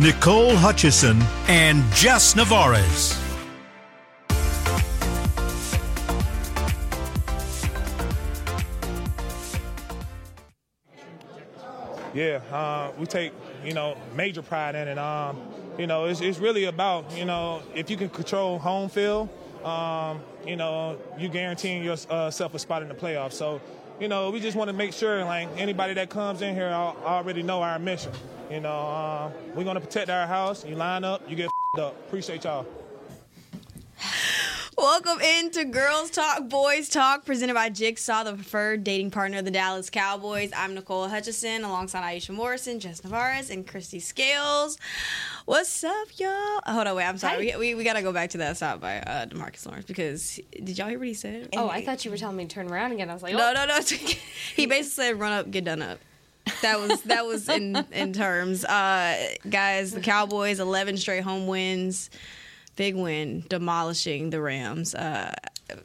Nicole Hutchison, and Jess Navarez. Yeah, uh, we take you know major pride in it. Um, you know, it's, it's really about you know if you can control home field, um, you know, you guaranteeing yourself a spot in the playoffs. So, you know, we just want to make sure like anybody that comes in here already know our mission. You know, uh, we're gonna protect our house. You line up, you get up. Appreciate y'all. Welcome into Girls Talk, Boys Talk, presented by Jigsaw, the preferred dating partner of the Dallas Cowboys. I'm Nicole Hutchison, alongside Aisha Morrison, Jess Navarez, and Christy Scales. What's up, y'all? Oh, hold on, wait, I'm sorry. We, we, we, gotta go back to that stop by uh, Demarcus Lawrence because did y'all hear what he said? Oh, I thought you were telling me to turn around again. I was like, oh. no, no, no. he basically said, "Run up, get done up." That was that was in in terms. Uh, guys, the Cowboys, eleven straight home wins, big win, demolishing the Rams. Uh, let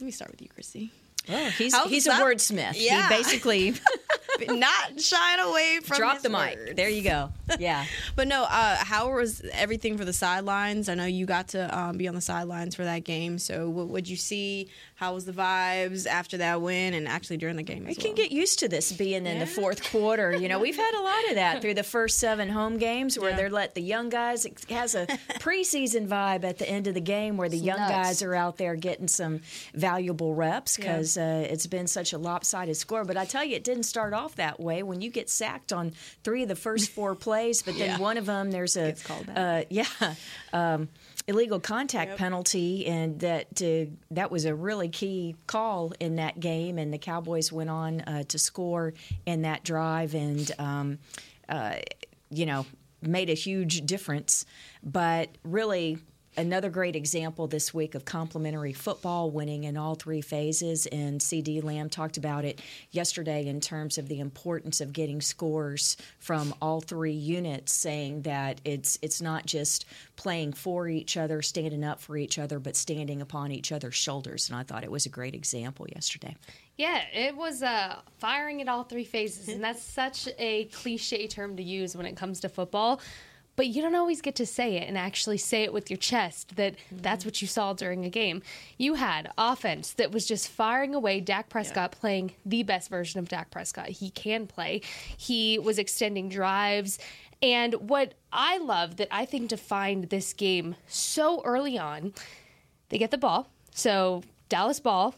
me start with you, Chrissy. Oh, he's he's a wordsmith. Yeah. He basically not shying away from drop the words. mic. There you go. Yeah. but no, uh, how was everything for the sidelines? I know you got to um, be on the sidelines for that game. So what would you see? How was the vibes after that win and actually during the game? We well? can get used to this being in yeah. the fourth quarter. You know, we've had a lot of that through the first seven home games where yeah. they're let the young guys. It has a preseason vibe at the end of the game where the it's young nuts. guys are out there getting some valuable reps because yeah. uh, it's been such a lopsided score. But I tell you, it didn't start off that way. When you get sacked on three of the first four plays, but then one of them there's a uh, yeah. Um, illegal contact yep. penalty, and that uh, that was a really key call in that game. And the Cowboys went on uh, to score in that drive, and um, uh, you know made a huge difference. But really, another great example this week of complementary football winning in all three phases. And CeeDee Lamb talked about it yesterday in terms of the importance of getting scores from all three units, saying that it's it's not just playing for each other, standing up for each other, but standing upon each other's shoulders. And I thought it was a great example yesterday. Yeah, it was uh, firing at all three phases, and that's such a cliche term to use when it comes to football but you don't always get to say it and actually say it with your chest that mm-hmm. that's what you saw during a game. You had offense that was just firing away. Dak Prescott yeah. playing the best version of Dak Prescott he can play. He was extending drives. And what I love that I think defined this game so early on, they get the ball. So Dallas ball,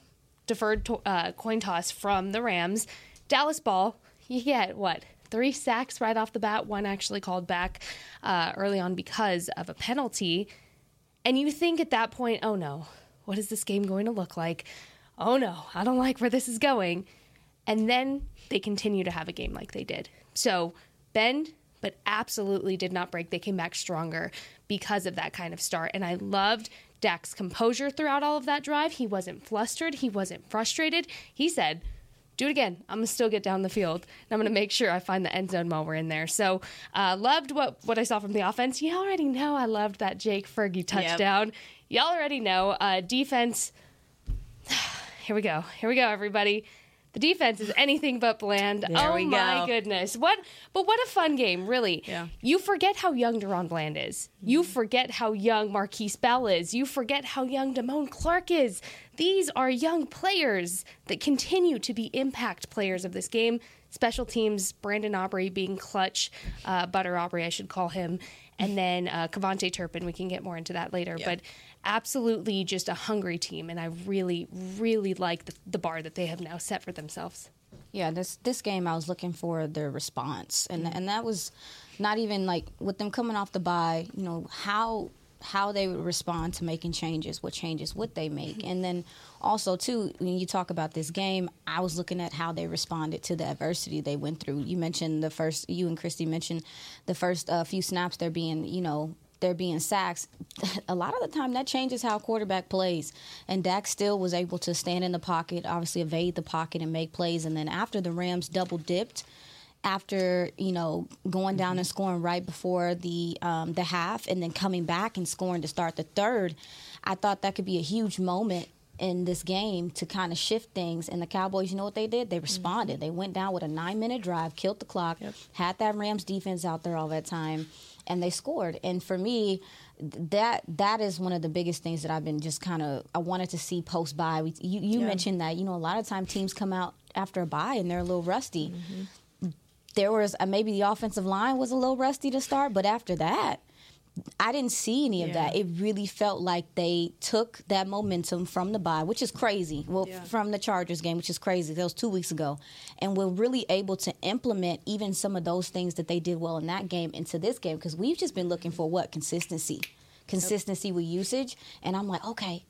deferred to, uh, coin toss from the Rams. Dallas ball, you get what? Three sacks right off the bat, one actually called back uh, early on because of a penalty. And you think at that point, oh no, what is this game going to look like? Oh no, I don't like where this is going. And then they continue to have a game like they did. So bend, but absolutely did not break. They came back stronger because of that kind of start. And I loved Dak's composure throughout all of that drive. He wasn't flustered, he wasn't frustrated. He said, do it again. I'm gonna still get down the field, and I'm gonna make sure I find the end zone while we're in there. So, uh, loved what what I saw from the offense. You already know I loved that Jake Fergie touchdown. Yep. Y'all already know. Uh, defense. Here we go. Here we go, everybody. The defense is anything but bland. There oh my go. goodness. What but what a fun game, really. Yeah. You forget how young DaRon Bland is. Mm-hmm. You forget how young Markquese Bell is. You forget how young Damone Clark is. These are young players that continue to be impact players of this game. Special teams, Brandon Aubrey being clutch, uh, Butter Aubrey, I should call him, and then uh, KaVontae Turpin. We can get more into that later. Yeah. But absolutely just a hungry team, and I really, really like the, the bar that they have now set for themselves. Yeah, this this game I was looking for their response, and and that was not even like with them coming off the bye. You know how how they would respond to making changes, what changes would they make, and then also too when you talk about this game, I was looking at how they responded to the adversity they went through. You mentioned the first, you and Kristi mentioned the first uh, few snaps. They're being, you know, there being sacks, a lot of the time that changes how a quarterback plays. And Dak still was able to stand in the pocket, obviously evade the pocket and make plays. And then after the Rams double dipped, after you know going down and scoring right before the um, the half, and then coming back and scoring to start the third, I thought that could be a huge moment in this game to kind of shift things. And the Cowboys, you know what they did? They responded. Mm-hmm. They went down with a nine minute drive, killed the clock, yep. had that Rams defense out there all that time, and they scored. And for me, that that is one of the biggest things that I've been just kind of I wanted to see post bye. You, you yeah. mentioned that you know a lot of time teams come out after a bye and they're a little rusty. Mm-hmm. There was uh, maybe the offensive line was a little rusty to start, but after that I didn't see any of yeah. that. It really felt like they took that momentum from the bye, which is crazy. Well, yeah. from the Chargers game, which is crazy. That was two weeks ago, and we're really able to implement even some of those things that they did well in that game into this game because we've just been looking for what consistency, consistency yep. with usage. And I'm like, okay,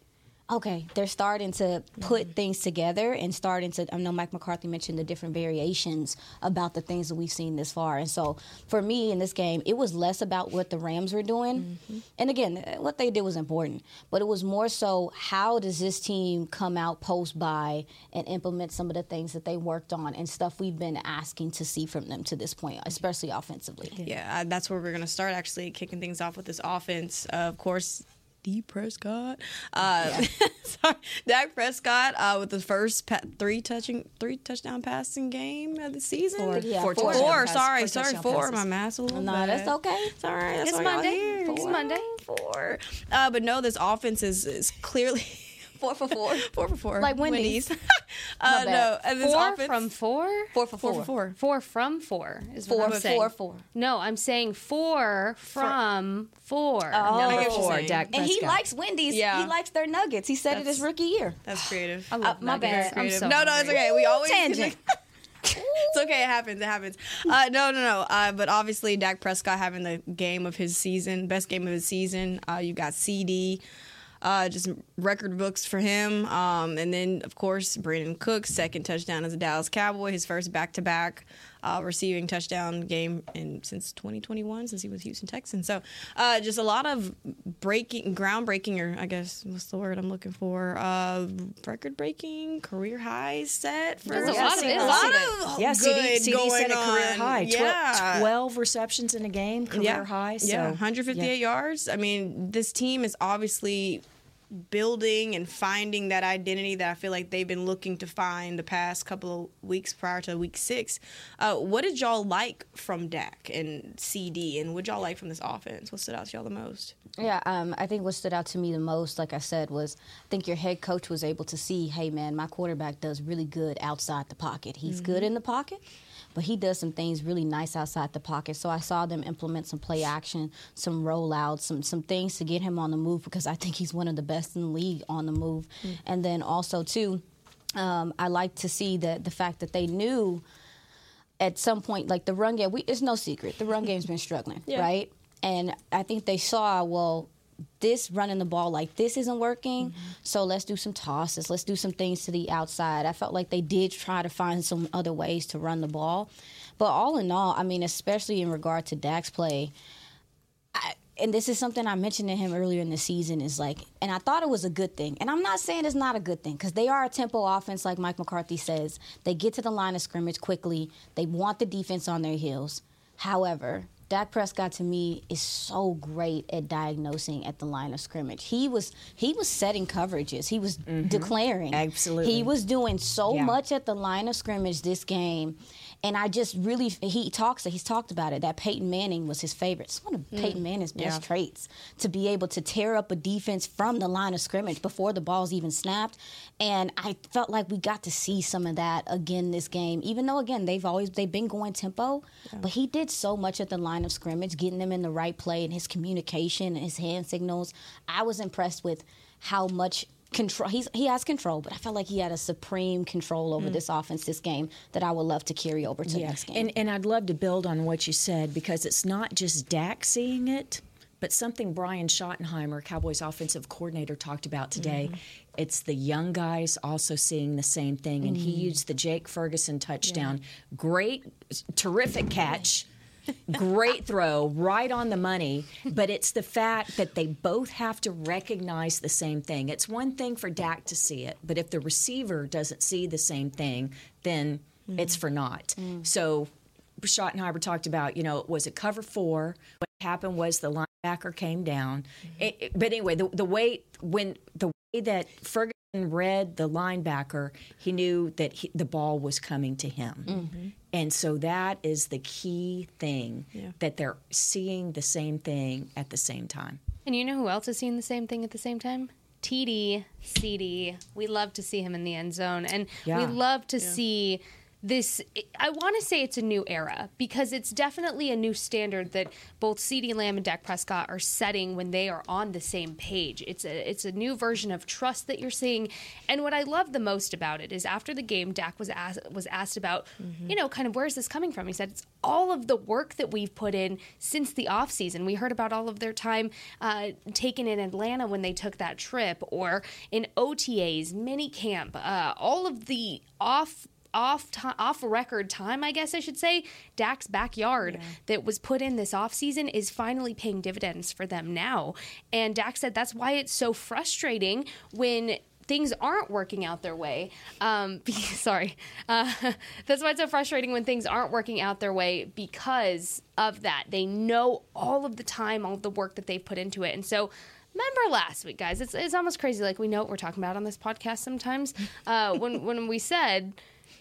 Okay, they're starting to put mm-hmm. things together and starting to. I know Mike McCarthy mentioned the different variations about the things that we've seen this far, and so for me in this game, it was less about what the Rams were doing, mm-hmm. and again, what they did was important, but it was more so how does this team come out post bye and implement some of the things that they worked on and stuff we've been asking to see from them to this point, especially offensively. Yeah, that's where we're going to start actually kicking things off with this offense. Uh, of course, Dak Prescott. Uh, yeah. sorry, Dak Prescott uh, with the first pa- three touching three touchdown passing game of the season. Four, yeah, four, four, four sorry, four sorry, four. Passes. My math's a little no, bad. that's okay. Sorry, that's it's Monday. It's Monday. Four. Uh, but no, this offense is is clearly. Four for four. four for four. Like Wendy's. Wendy's. uh, no, and this four offense, from four. Four for four. Four for four. Four from four is four, what I'm saying. Four four. No, I'm saying four from four. Oh, no, I four. Dak and he likes Wendy's. Yeah. He likes their nuggets. He said That's, it his rookie year. That's creative. I love uh, my nuggets. bad. I'm so no, no, it's okay. We always tangent. it's okay. It happens. It happens. Uh, no, no, no. Uh, but obviously, Dak Prescott having the game of his season, best game of his season. Uh, you got CeeDee. Uh, just record books for him. Um, and then, of course, Brandin Cooks, second touchdown as a Dallas Cowboy, his first back to back receiving touchdown game in since 2021, since he was Houston Texan. So uh, just a lot of breaking, groundbreaking, or I guess what's the word I'm looking for? Uh, record breaking, career highs set. For There's a lot of. A lot of yeah, good CeeDee, going set a career on. high. Yeah. 12 receptions in a game, career yeah. high. So, yeah, 158 yeah. yards. I mean, this team is obviously building and finding that identity that I feel like they've been looking to find the past couple of weeks prior to week six. Uh, what did y'all like from Dak and CeeDee, and what y'all like from this offense? What stood out to y'all the most? Yeah, um, I think what stood out to me the most, like I said, was I think your head coach was able to see, hey man, my quarterback does really good outside the pocket. He's mm-hmm. good in the pocket but he does some things really nice outside the pocket. So I saw them implement some play action, some rollouts, some some things to get him on the move because I think he's one of the best in the league on the move. Mm. And then also too, um, I like to see the the fact that they knew at some point, like the run game, we, it's no secret the run game's been struggling, yeah. right? And I think they saw, well, this running the ball like this isn't working. Mm-hmm. So let's do some tosses. Let's do some things to the outside. I felt like they did try to find some other ways to run the ball. But all in all, I mean, especially in regard to Dak's play, I, and this is something I mentioned to him earlier in the season is like, and I thought it was a good thing. And I'm not saying it's not a good thing because they are a tempo offense, like Mike McCarthy says. They get to the line of scrimmage quickly, they want the defense on their heels. However, Dak Prescott to me is so great at diagnosing at the line of scrimmage. He was he was setting coverages. He was mm-hmm. declaring. Absolutely. He was doing so yeah. much at the line of scrimmage this game. And I just really he talks he's talked about it that Peyton Manning was his favorite. It's one of mm. Peyton Manning's best yeah. traits to be able to tear up a defense from the line of scrimmage before the ball's even snapped. And I felt like we got to see some of that again this game. Even though again they've always they've been going tempo, yeah. but he did so much at the line of scrimmage, getting them in the right play and his communication and his hand signals. I was impressed with how much control. He's he has control, but I felt like he had a supreme control over mm. this offense this game that I would love to carry over to yeah. next game. And and I'd love to build on what you said because it's not just Dak seeing it, but something Brian Schottenheimer, Cowboys offensive coordinator, talked about today. Mm-hmm. It's the young guys also seeing the same thing, and mm. he used the Jake Ferguson touchdown. Yeah. Great, terrific catch Great throw, right on the money. But it's the fact that they both have to recognize the same thing. It's one thing for Dak to see it, but if the receiver doesn't see the same thing, then mm. it's for naught. Mm. So Schottenheimer talked about, you know, was it cover four? What happened was the linebacker came down. Mm-hmm. It, it, but anyway, the, the way when the that Ferguson read the linebacker, he knew that he, the ball was coming to him. Mm-hmm. And so that is the key thing yeah. that they're seeing the same thing at the same time. And you know who else is seeing the same thing at the same time? TD, CeeDee. We love to see him in the end zone. And yeah. we love to yeah. see this I want to say it's a new era because it's definitely a new standard that both CeeDee Lamb and Dak Prescott are setting when they are on the same page. It's a it's a new version of trust that you're seeing. And what I love the most about it is after the game Dak was asked was asked about, mm-hmm. you know, kind of where's this coming from? He said it's all of the work that we've put in since the off season. We heard about all of their time uh, taken in Atlanta when they took that trip or in OTAs, mini camp, uh, all of the off off off record time, I guess I should say, Dak's backyard yeah. that was put in this offseason is finally paying dividends for them now. And Dak said that's why it's so frustrating when things aren't working out their way. Um, sorry. Uh, that's why it's so frustrating when things aren't working out their way because of that. They know all of the time, all of the work that they've put into it. And so, remember last week, guys, it's, it's almost crazy. Like, we know what we're talking about on this podcast sometimes. Uh, when, when we said,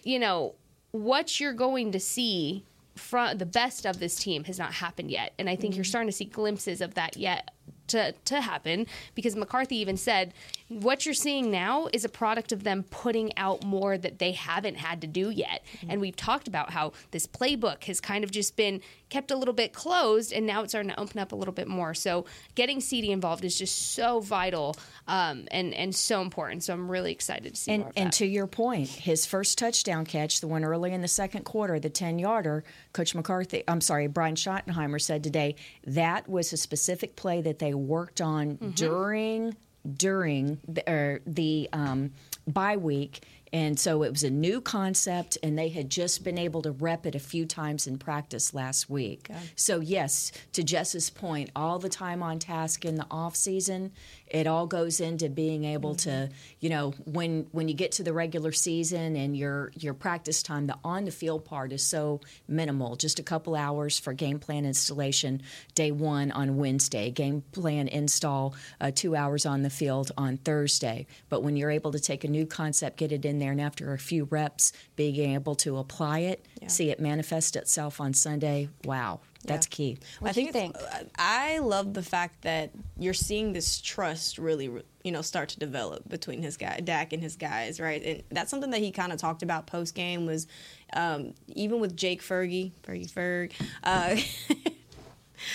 you know, what you're going to see from the best of this team has not happened yet. And I think mm-hmm. you're starting to see glimpses of that yet to, to happen because McCarthy even said what you're seeing now is a product of them putting out more that they haven't had to do yet. Mm-hmm. And we've talked about how this playbook has kind of just been kept a little bit closed and now it's starting to open up a little bit more. So getting CeeDee involved is just so vital um, and, and so important. So I'm really excited to see and, And to your point, his first touchdown catch, the one early in the second quarter, the 10 yarder, Coach McCarthy, I'm sorry, Brian Schottenheimer said today that was a specific play that they worked on mm-hmm. during during the, er, the um, bye week and so it was a new concept, and they had just been able to rep it a few times in practice last week. Okay. So, yes, to Jess's point, all the time on task in the off season, it all goes into being able mm-hmm. to, you know, when when you get to the regular season and your your practice time, the on the field part is so minimal. Just a couple hours for game plan installation day one on Wednesday, game plan install uh, two hours on the field on Thursday. But when you're able to take a new concept, get it in there there, and after a few reps, being able to apply it, yeah. see it manifest itself on Sunday. Wow, that's yeah. key. What I think, think? I love the fact that you're seeing this trust really, you know, start to develop between his guy Dak and his guys, right? And that's something that he kind of talked about post game was um, even with Jake Fergie, Fergie Ferg. Uh,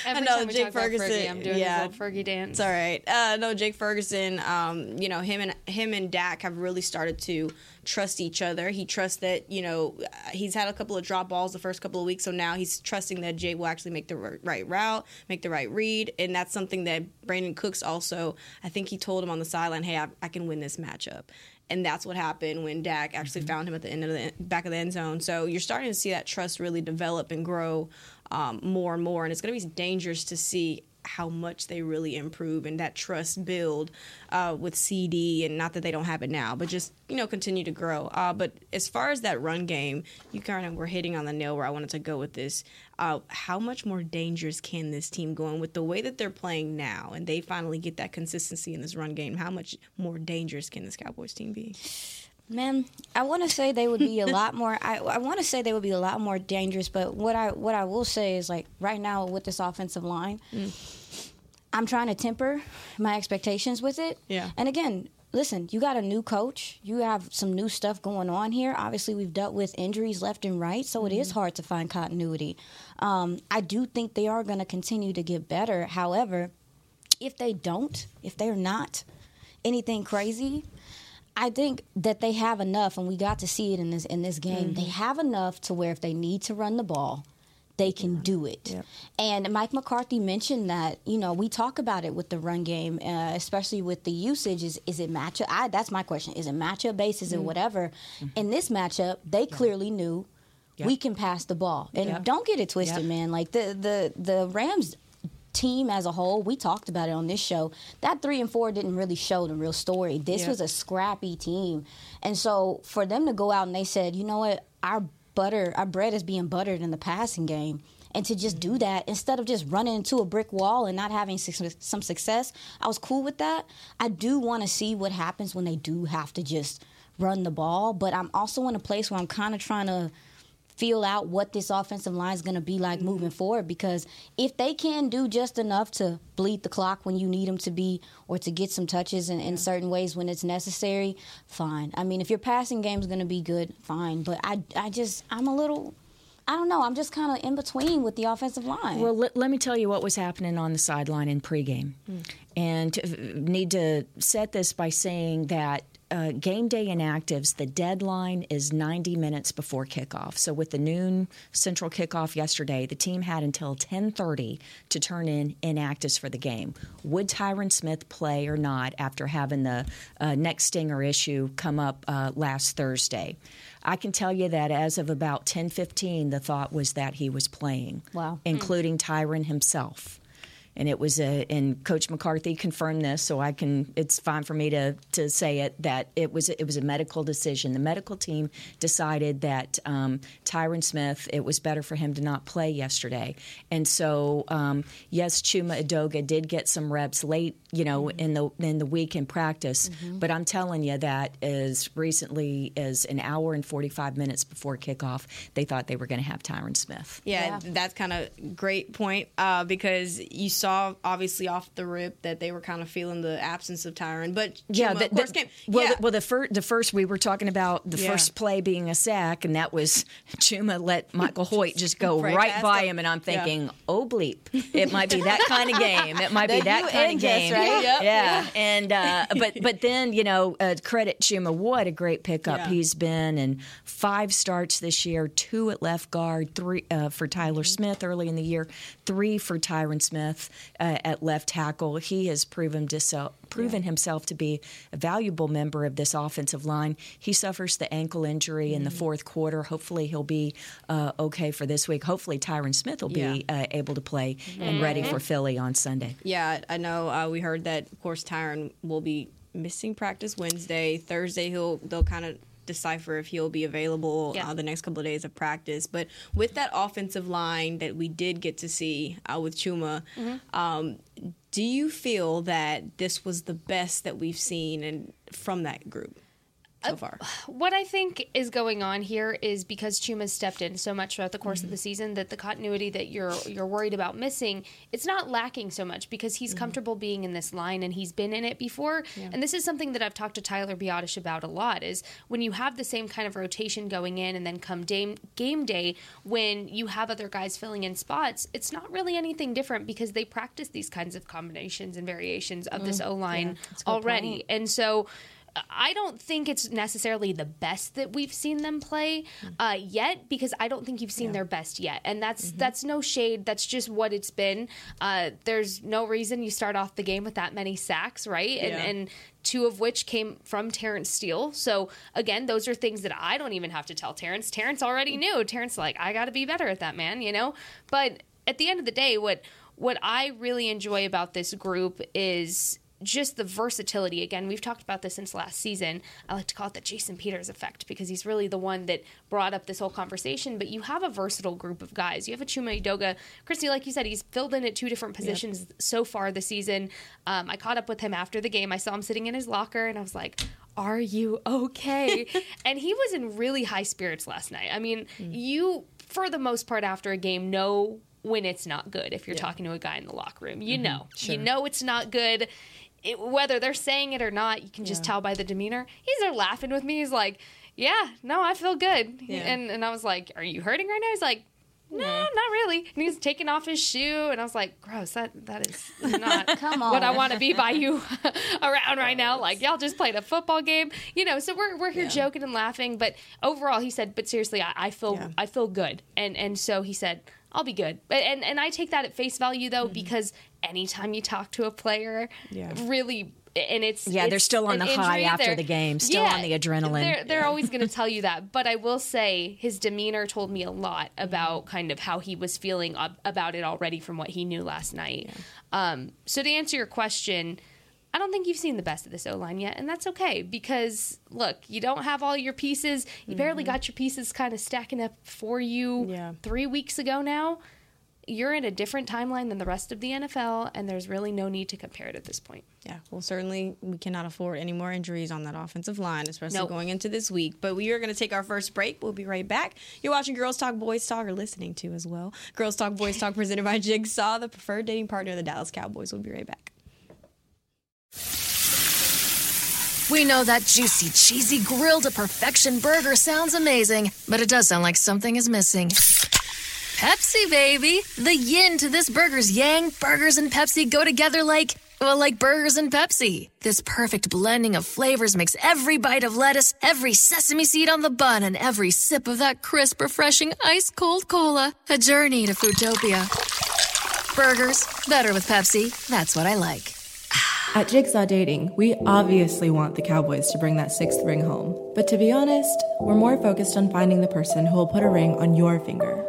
Every know Jake Ferguson. Fergie, I'm doing yeah, his Fergie dance. It's all right. Uh, no, Jake Ferguson. Um, you know him and him and Dak have really started to trust each other. He trusts that you know he's had a couple of drop balls the first couple of weeks, so now he's trusting that Jay will actually make the right route, make the right read, and that's something that Brandin Cooks also. I think he told him on the sideline, "Hey, I, I can win this matchup." and that's what happened when Dak actually mm-hmm. found him at the end of the back of the end zone. So you're starting to see that trust really develop and grow um, more and more. And it's going to be dangerous to see how much they really improve and that trust build uh, with CeeDee. And not that they don't have it now, but just you know continue to grow. Uh, but as far as that run game, you kind of were hitting on the nail where I wanted to go with this. Uh, how much more dangerous can this team go? And with the way that they're playing now, and they finally get that consistency in this run game, how much more dangerous can this Cowboys team be? Man, I want to say they would be a lot more. I, I want to say they would be a lot more dangerous. But what I what I will say is like right now with this offensive line, mm. I'm trying to temper my expectations with it. Yeah. And again, listen, you got a new coach. You have some new stuff going on here. Obviously, we've dealt with injuries left and right, so mm-hmm. it is mm-hmm. hard to find continuity. Um, I do think they are going to continue to get better. However, if they don't, if they're not anything crazy, I think that they have enough, and we got to see it in this in this game. Mm-hmm. They have enough to where if they need to run the ball, they can yeah. do it. And Mike McCarthy mentioned that you know we talk about it with the run game, uh, especially with the usage. Is is it matchup? I, that's my question. Is it matchup based? Is mm-hmm. it whatever? Mm-hmm. In this matchup, they yeah. clearly knew Yep. We can pass the ball, and yep. don't get it twisted, man. Like the the the Rams team as a whole, we talked about it on this show. That three and four didn't really show the real story. This was a scrappy team, and so for them to go out and they said, you know what, our butter, our bread is being buttered in the passing game and to just do mm-hmm. that instead of just running into a brick wall and not having some success, I was cool with that. I do want to see what happens when they do have to just run the ball, but I'm also in a place where I'm kind of trying to feel out what this offensive line is going to be like mm-hmm. moving forward because if they can do just enough to bleed the clock when you need them to be or to get some touches in, in certain ways when it's necessary fine i mean if your passing game is going to be good fine but i, I just i'm a little I don't know. I'm just kind of in between with the offensive line. Well, let, let, me tell you what was happening on the sideline in pregame. Mm. And to, need to set this by saying that uh, game day inactives, the deadline is 90 minutes before kickoff. So with the noon central kickoff yesterday, the team had until 10:30 to turn in inactives for the game. Would Tyron Smith play or not after having the uh, neck stinger issue come up uh, last Thursday? I can tell you that as of about 10:15, the thought was that he was playing. Wow, including Tyron himself and it was a and Coach McCarthy confirmed this, so I can. It's fine for me to to say it that it was it was a medical decision. The medical team decided that um, Tyron Smith it was better for him to not play yesterday, and so um, yes, Chuma Edoga did get some reps late, you know, mm-hmm. in the in the week in practice. Mm-hmm. But I'm telling you that as recently as an hour and 45 minutes before kickoff, they thought they were going to have Tyron Smith. Yeah, yeah. that's kind of great point uh, because you saw saw obviously off the rip that they were kind of feeling the absence of Tyron, but yeah, the, of course the, came. Well, yeah. the, well, the first the first we were talking about the yeah. first play being a sack, and that was Chuma let Michael Hoecht just go right, right by him. him, and I'm thinking, yeah. oh bleep, it might be that kind of game. It might be that kind of game, right? Yep. Yeah, and uh, but but then you know uh, credit Chuma, what a great pickup he's been, and five starts this year, two at left guard, three uh, for Tyler mm-hmm. Smith early in the year, three for Tyron Smith uh, at left tackle. He has proven proven yeah. himself to be a valuable member of this offensive line. He suffers the ankle injury mm-hmm. in the mm-hmm. fourth quarter. Hopefully, he'll be uh, okay for this week. Hopefully, Tyron Smith will yeah. be uh, able to play mm-hmm. and ready for Philly on Sunday. Yeah, I know. Uh, we heard that, of course, Tyron will be missing practice Wednesday. Thursday, he'll they'll kind of decipher if he'll be available yeah. uh, the next couple of days of practice. But with that offensive line that we did get to see uh, with Chuma, mm-hmm. um, do you feel that this was the best that we've seen and from that group? So far. Uh, what I think is going on here is because Chuma's stepped in so much throughout the course mm-hmm. of the season that the continuity that you're you're worried about missing, it's not lacking so much because he's mm-hmm. comfortable being in this line and he's been in it before. Yeah. And this is something that I've talked to Tyler Biadasz about a lot is when you have the same kind of rotation going in and then come game game day when you have other guys filling in spots, it's not really anything different because they practice these kinds of combinations and variations of mm-hmm. this O line yeah, already. And so I don't think it's necessarily the best that we've seen them play uh, yet because I don't think you've seen yeah. their best yet, and that's mm-hmm. that's no shade. That's just what it's been. Uh, there's no reason you start off the game with that many sacks, right? And, yeah. and two of which came from Terence Steele. So again, those are things that I don't even have to tell Terence. Terence already knew. Terence like I got to be better at that, man. You know. But at the end of the day, what what I really enjoy about this group is just the versatility. Again, we've talked about this since last season. I like to call it the Jason Peters effect because he's really the one that brought up this whole conversation. But you have a versatile group of guys. You have a Chuma Edoga. Kristi, like you said, he's filled in at two different positions yep. so far this season. Um, I caught up with him after the game. I saw him sitting in his locker and I was like, are you okay? and he was in really high spirits last night. I mean, mm. you, for the most part, after a game, know when it's not good if you're yeah. talking to a guy in the locker room. You mm-hmm. know. Sure. You know it's not good it, whether they're saying it or not, you can just yeah. tell by the demeanor. He's there laughing with me. He's like, "Yeah, no, I feel good." Yeah. And and I was like, "Are you hurting right now?" He's like, "No, not really." And he's taking off his shoe, and I was like, "Gross! That that is not Come on. what I want to be by you around right now." Like y'all just played a football game, you know. So we're we're here yeah. joking and laughing, but overall, he said, "But seriously, I, I feel I feel good," and and so he said. I'll be good. And and I take that at face value though mm-hmm. because anytime you talk to a player, yeah. really and it's Yeah, they're still on the high injury. after They're- the game, still on the adrenaline. They're, they're always going to tell you that, but I will say his demeanor told me a lot about kind of how he was feeling ab- about it already from what he knew last night. Um, so to answer your question. I don't think you've seen the best of this O line yet, and that's okay because look, you don't have all your pieces. You barely got your pieces kind of stacking up for you Yeah. three weeks ago now. You're in a different timeline than the rest of the NFL, and there's really no need to compare it at this point. Yeah, well, certainly we cannot afford any more injuries on that offensive line, especially Nope. going into this week. But we are going to take our first break. We'll be right back. You're watching Girls Talk Boys Talk, or listening to as well. Girls Talk Boys Talk, presented by Jigsaw, the preferred dating partner of the Dallas Cowboys. We'll be right back. We know that juicy, cheesy, grilled to perfection burger sounds amazing, but it does sound like something is missing. Pepsi, baby! The yin to this burger's yang, burgers and Pepsi go together like, well, like burgers and Pepsi. This perfect blending of flavors makes every bite of lettuce, every sesame seed on the bun, and every sip of that crisp, refreshing, ice cold cola a journey to Foodtopia. Burgers, better with Pepsi. That's what I like. At Jigsaw Dating, we obviously want the Cowboys to bring that sixth ring home. But to be honest, we're more focused on finding the person who will put a ring on your finger.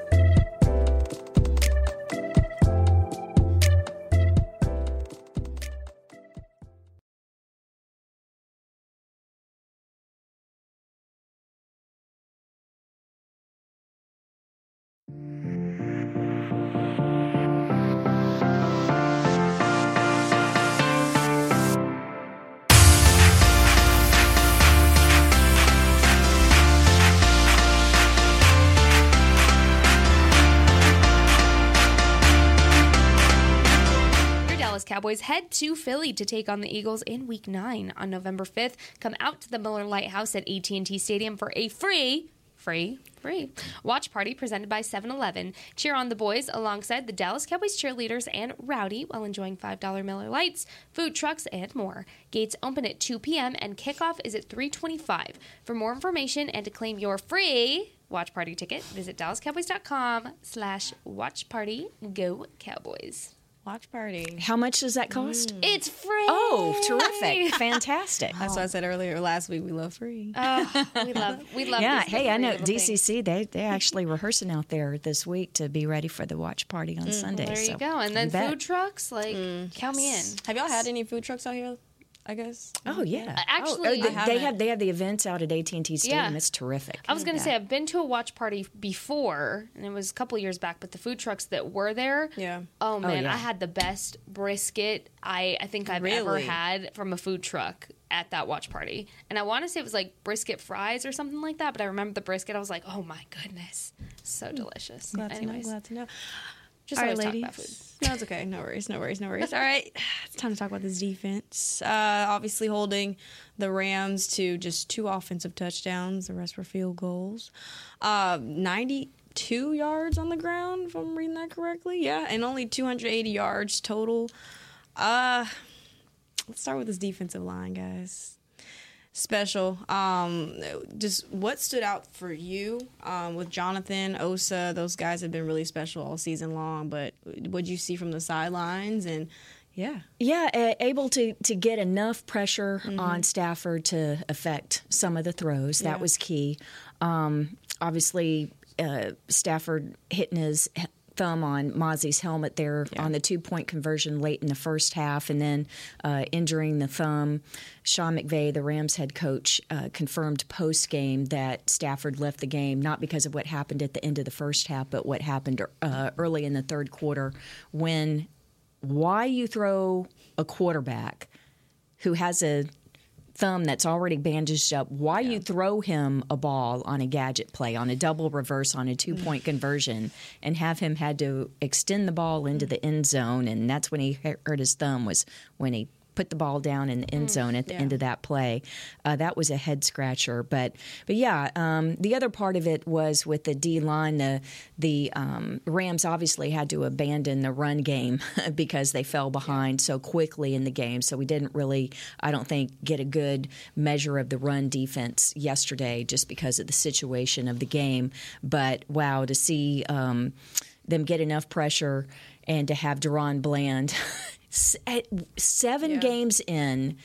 Cowboys head to Philly to take on the Eagles in Week 9 on November 5th. Come out to the Miller Lite House at AT&T Stadium for a free, free, free watch party presented by 7-Eleven. Cheer on the boys alongside the Dallas Cowboys cheerleaders and Rowdy while enjoying $5 Miller Lites, food trucks, and more. Gates open at 2 p.m. and kickoff is at 325. For more information and to claim your free watch party ticket, visit dallascowboys.com slash. Go Cowboys. Watch party. How much does that cost? Mm. It's free. Oh, terrific. Fantastic. That's what I said earlier last week. We love free. Oh, we love we love yeah, hey, I know little things. DCC. They they're actually rehearsing out there this week to be ready for the watch party on mm-hmm. Sunday. There so you go. And then you bet. food trucks, like mm. count me in. Have y'all had any food trucks out here? I guess. Oh mm-hmm. yeah, oh, Actually, oh, they, they haven't. they have the events out at AT and T Stadium. Yeah. It's terrific. I was gonna say I've been to a watch party before, and it was a couple years back. But the food trucks that were there, Yeah. Oh, oh man, yeah. I had the best brisket I I think I've ever had from a food truck at that watch party. And I want to say it was like brisket fries or something like that. But I remember the brisket. I was like, oh my goodness, so delicious. Glad to know. Glad to know. Just All right, ladies. No, it's okay. No worries. No worries. No worries. All right. It's time to talk about this defense. Uh, obviously, holding the Rams to just two offensive touchdowns. The rest were field goals. Uh, 92 yards on the ground, if I'm reading that correctly. Yeah. And only 280 yards total. Uh, let's start with this defensive line, guys special. Um, just what stood out for you um, with Jonathan Osa? Those guys have been really special all season long. But what'd you see from the sidelines? And yeah, Yeah, able to to get enough pressure on Stafford to affect some of the throws. That was key. Um, obviously, uh, Stafford hitting his thumb on Mazi's helmet there on the two point conversion late in the first half, and then uh, injuring the thumb. Sean McVay, the Rams head coach, uh, confirmed post game that Stafford left the game not because of what happened at the end of the first half, but what happened uh, early in the third quarter when why you throw a quarterback who has a thumb that's already bandaged up, why you throw him a ball on a gadget play, on a double reverse, on a two point mm. conversion, and have him had to extend the ball into mm. the end zone, and that's when he hurt his thumb was when he put the ball down in the end Mm, zone at the yeah. end of that play. Uh, that was a head scratcher. But but yeah, um, the other part of it was with the D line. The the um, Rams obviously had to abandon the run game because they fell behind so quickly in the game. So we didn't really, I don't think, get a good measure of the run defense yesterday just because of the situation of the game. But wow, to see um, them get enough pressure and to have DaRon Bland at seven games in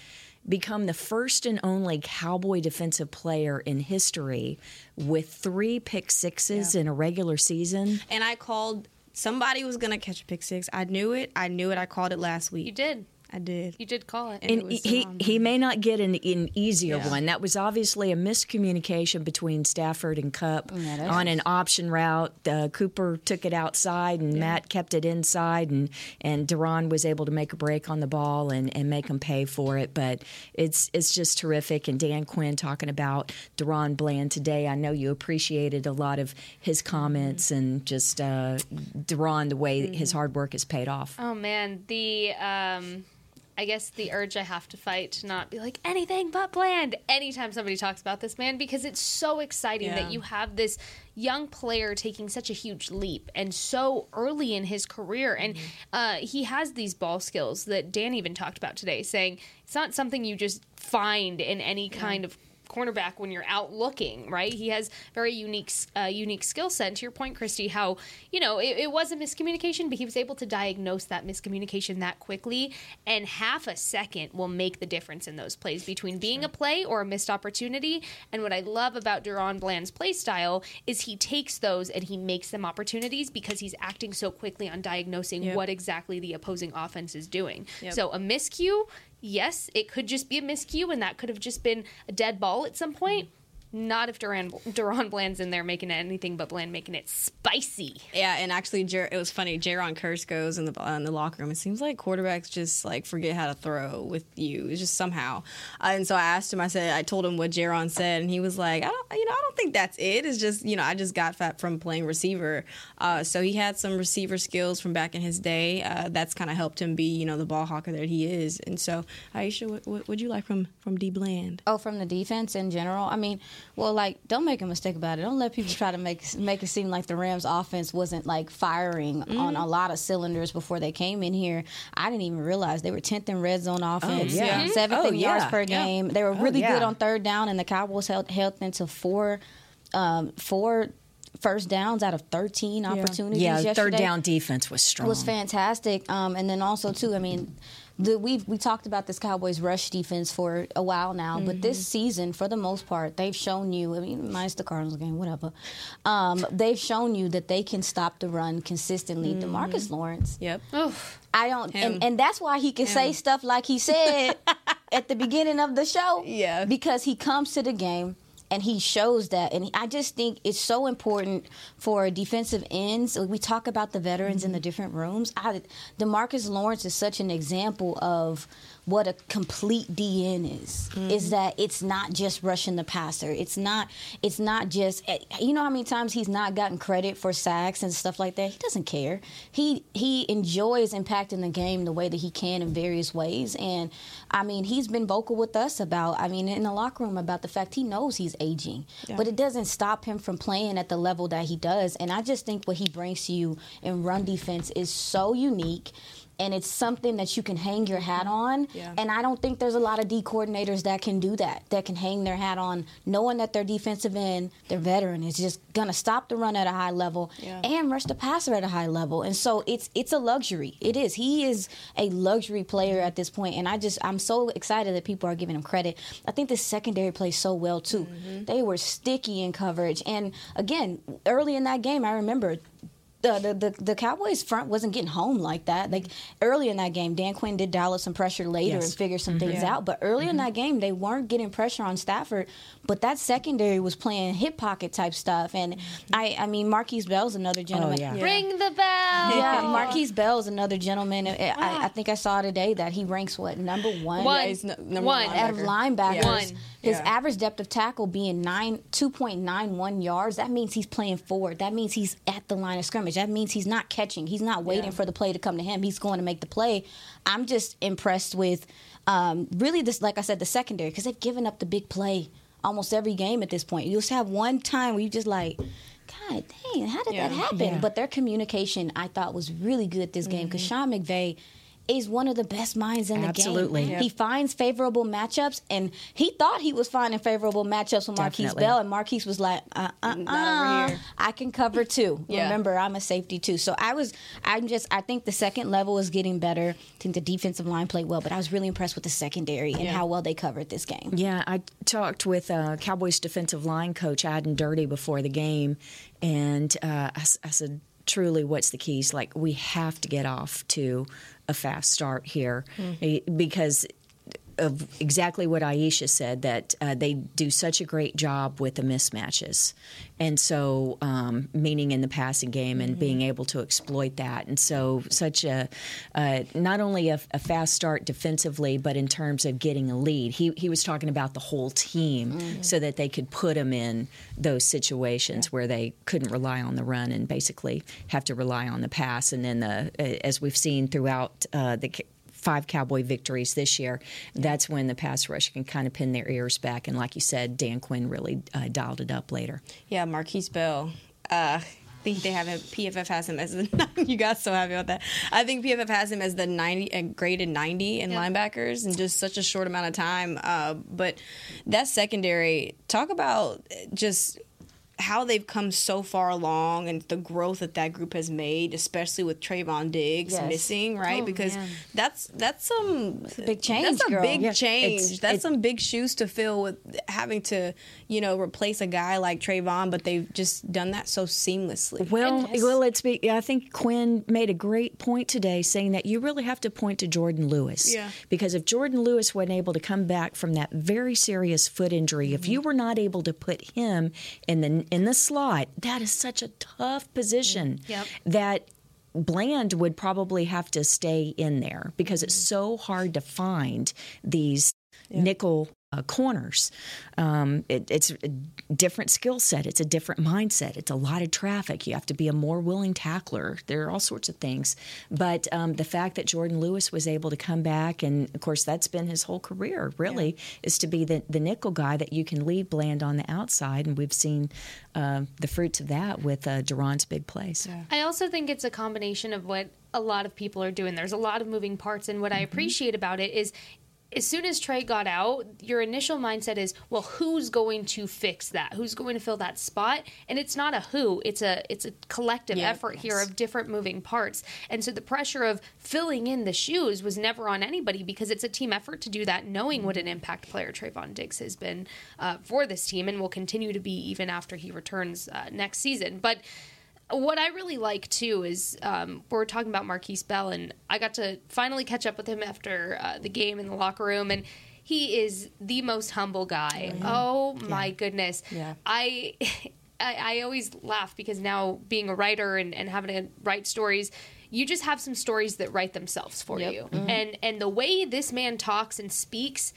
become the first and only Cowboy defensive player in history with three pick sixes in a regular season. And I called somebody was gonna catch a pick six. I knew it. I knew it. I called it last week. You did. I did. You did call it. And it And was he he may not get an, an easier Yeah. one. That was obviously a miscommunication between Stafford and Kupp Yeah, on an option route. Uh, Cooper took it outside, and Matt kept it inside, and and DaRon was able to make a break on the ball and, and make him pay for it. But it's it's just terrific. And Dan Quinn talking about DaRon Bland today. I know you appreciated a lot of his comments and just uh, DaRon the way his hard work has paid off. Oh man, the um I guess the urge I have to fight to not be like anything but bland anytime somebody talks about this man because it's so exciting Yeah. that you have this young player taking such a huge leap and so early in his career. And uh, he has these ball skills that Dan even talked about today saying it's not something you just find in any kind of cornerback when you're out looking, right? He has very unique, uh, unique skill set. To your point, Kristi, how you know it, it was a miscommunication, but he was able to diagnose that miscommunication that quickly, and half a second will make the difference in those plays between being a play or a missed opportunity. And what I love about DaRon Bland's play style is he takes those and he makes them opportunities because he's acting so quickly on diagnosing Yep. what exactly the opposing offense is doing. Yep. So a miscue, yes, it could just be a miscue, and that could have just been a dead ball at some point. Not if DaRon DaRon Bland's in there making it anything but Bland making it spicy. Yeah, and actually, Jer- it was funny. Jayron Kearse goes in the uh, in the locker room. It seems like quarterbacks just like forget how to throw with you. It's just somehow. Uh, and so I asked him. I said, I told him what Jaron said, and he was like, I don't, you know, I don't think that's it. It's just, you know, I just got fat from playing receiver. Uh, so he had some receiver skills from back in his day. Uh, that's kind of helped him be, you know, the ball hawker that he is. And so, Aisha, what what would you like from from D Bland? Oh, from the defense in general. I mean, well, like don't make a mistake about it. Don't let people try to make make it seem like the Rams' offense wasn't like firing on a lot of cylinders before they came in here. I didn't even realize they were tenth in red zone offense, yeah. Mhm. seventh Oh, in yards per Yeah. game. They were Oh, really yeah. good on third down, and the Cowboys held held them to four, um, four first downs out of thirteen opportunities. Yeah, yesterday third down defense was strong. was fantastic. Um, and then also too, I mean, the, we we talked about this Cowboys rush defense for a while now, but this season, for the most part, they've shown you. I mean, minus the Cardinals game, whatever. Um, they've shown you that they can stop the run consistently. Demarcus Lawrence, Yep. I don't, and, and that's why he can say stuff like he said at the beginning of the show. Yeah. because he comes to the game and he shows that. And I just think it's so important for defensive ends. We talk about the veterans in the mm-hmm. different rooms. I, Demarcus Lawrence is such an example of what a complete DN is. Is that it's not just rushing the passer. It's not. It's not just. eh, You know how many times he's not gotten credit for sacks and stuff like that. He doesn't care. He he enjoys impacting the game the way that he can in various ways. And I mean, he's been vocal with us about. I mean, in the locker room about the fact he knows he's aging, but it doesn't stop him from playing at the level that he does. And I just think what he brings to you in run defense is so unique. And it's something that you can hang your hat on. Yeah. And I don't think there's a lot of D coordinators that can do that, that can hang their hat on, knowing that their defensive end, their veteran, is just gonna stop the run at a high level Yeah. and rush the passer at a high level. And so it's it's a luxury. It is. He is a luxury player at this point, and I just I'm so excited that people are giving him credit. I think the secondary plays so well too. Mm-hmm. They were sticky in coverage, and again, early in that game, I remember the, the, the, the Cowboys front wasn't getting home like that. Like early in that game, Dan Quinn did dial up some pressure later Yes. and figure some mm-hmm. things out. But early in mm-hmm. that game, they weren't getting pressure on Stafford. But that secondary was playing hip pocket type stuff. And I, I mean, Markquese Bell's another oh, gentleman. yeah. Ring the bell. Yeah, Markquese Bell's another gentleman. I, I, I think I saw today that he ranks what number one. One. Yeah, he's n- number One. one out of linebackers. One. His Yeah. average depth of tackle being nine two point nine one yards. That means he's playing forward. That means he's at the line of scrimmage. That means he's not catching. He's not waiting for the play to come to him. He's going to make the play. I'm just impressed with um, really this, like I said, the secondary because they've given up the big play almost every game at this point. You just have one time where you just like. God dang, how did Yeah. that happen? Yeah. But their communication, I thought, was really good this game because Sean McVay is one of the best minds in the Absolutely. game. Yep. He finds favorable matchups, and he thought he was finding favorable matchups with Markquese Definitely. Bell, and Markquese was like, uh, uh, uh. I can cover too. Yeah. Remember, I'm a safety too. So I was, I'm just, I think the second level is getting better. I think the defensive line played well, but I was really impressed with the secondary and how well they covered this game. Yeah, I talked with uh, Cowboys defensive line coach Aden Durde before the game, and uh, I, s- I said, "Truly, what's the keys? Like, we have to get off to a fast start here Eh, because." Of exactly what Aisha said, that uh, they do such a great job with the mismatches, and so um, meaning in the passing game and being able to exploit that, and so such a uh, not only a, a fast start defensively, but in terms of getting a lead. He he was talking about the whole team, so that they could put them in those situations where they couldn't rely on the run and basically have to rely on the pass, and then the uh, as we've seen throughout uh, the. Five Cowboy victories this year. That's when the pass rush can kind of pin their ears back, and like you said, Dan Quinn really uh, dialed it up later. Yeah, Markquese Bell. Uh, I think they have him. PFF has him as the. you got so happy about that. I think PFF has him as the ninety, uh, graded ninety in linebackers in just such a short amount of time. Uh, but that secondary, talk about just how they've come so far along and the growth that that group has made, especially with Trevon Diggs Yes. missing, right? Oh, because man. that's that's some a big change, That's a girl. big Yeah, change. it's- that's it- some big shoes to fill with having to, you know, replace a guy like Trevon, but they've just done that so seamlessly. Well, well, it's. Be, I think Quinn made a great point today, saying that you really have to point to Jourdan Lewis. Yeah. Because if Jourdan Lewis wasn't able to come back from that very serious foot injury, if mm-hmm. you were not able to put him in the in the slot, that is such a tough position. Mm, yep. That. Bland would probably have to stay in there because it's mm-hmm. so hard to find these nickel uh, corners. Um, it, it's a different skill set. It's a different mindset. It's a lot of traffic. You have to be a more willing tackler. There are all sorts of things. But um, the fact that Jourdan Lewis was able to come back, and of course that's been his whole career, really, is to be the, the nickel guy that you can leave Bland on the outside. And we've seen uh, the fruits of that with uh, DaRon's big plays. I also think it's a combination of what a lot of people are doing. There's a lot of moving parts, and what I appreciate about it is as soon as Trey got out, your initial mindset is, well, who's going to fix that? Who's going to fill that spot? And it's not a who, it's a it's a collective Yeah, effort here of different moving parts. And so the pressure of filling in the shoes was never on anybody because it's a team effort to do that, knowing what an impact player Trevon Diggs has been uh, for this team and will continue to be even after he returns uh, next season. But what I really like too is um, we're talking about Markquese Bell, and I got to finally catch up with him after uh, the game in the locker room, and he is the most humble guy. Oh, my goodness! Yeah. I, I I always laugh because now being a writer and, and having to write stories. You just have some stories that write themselves for you, and and the way this man talks and speaks,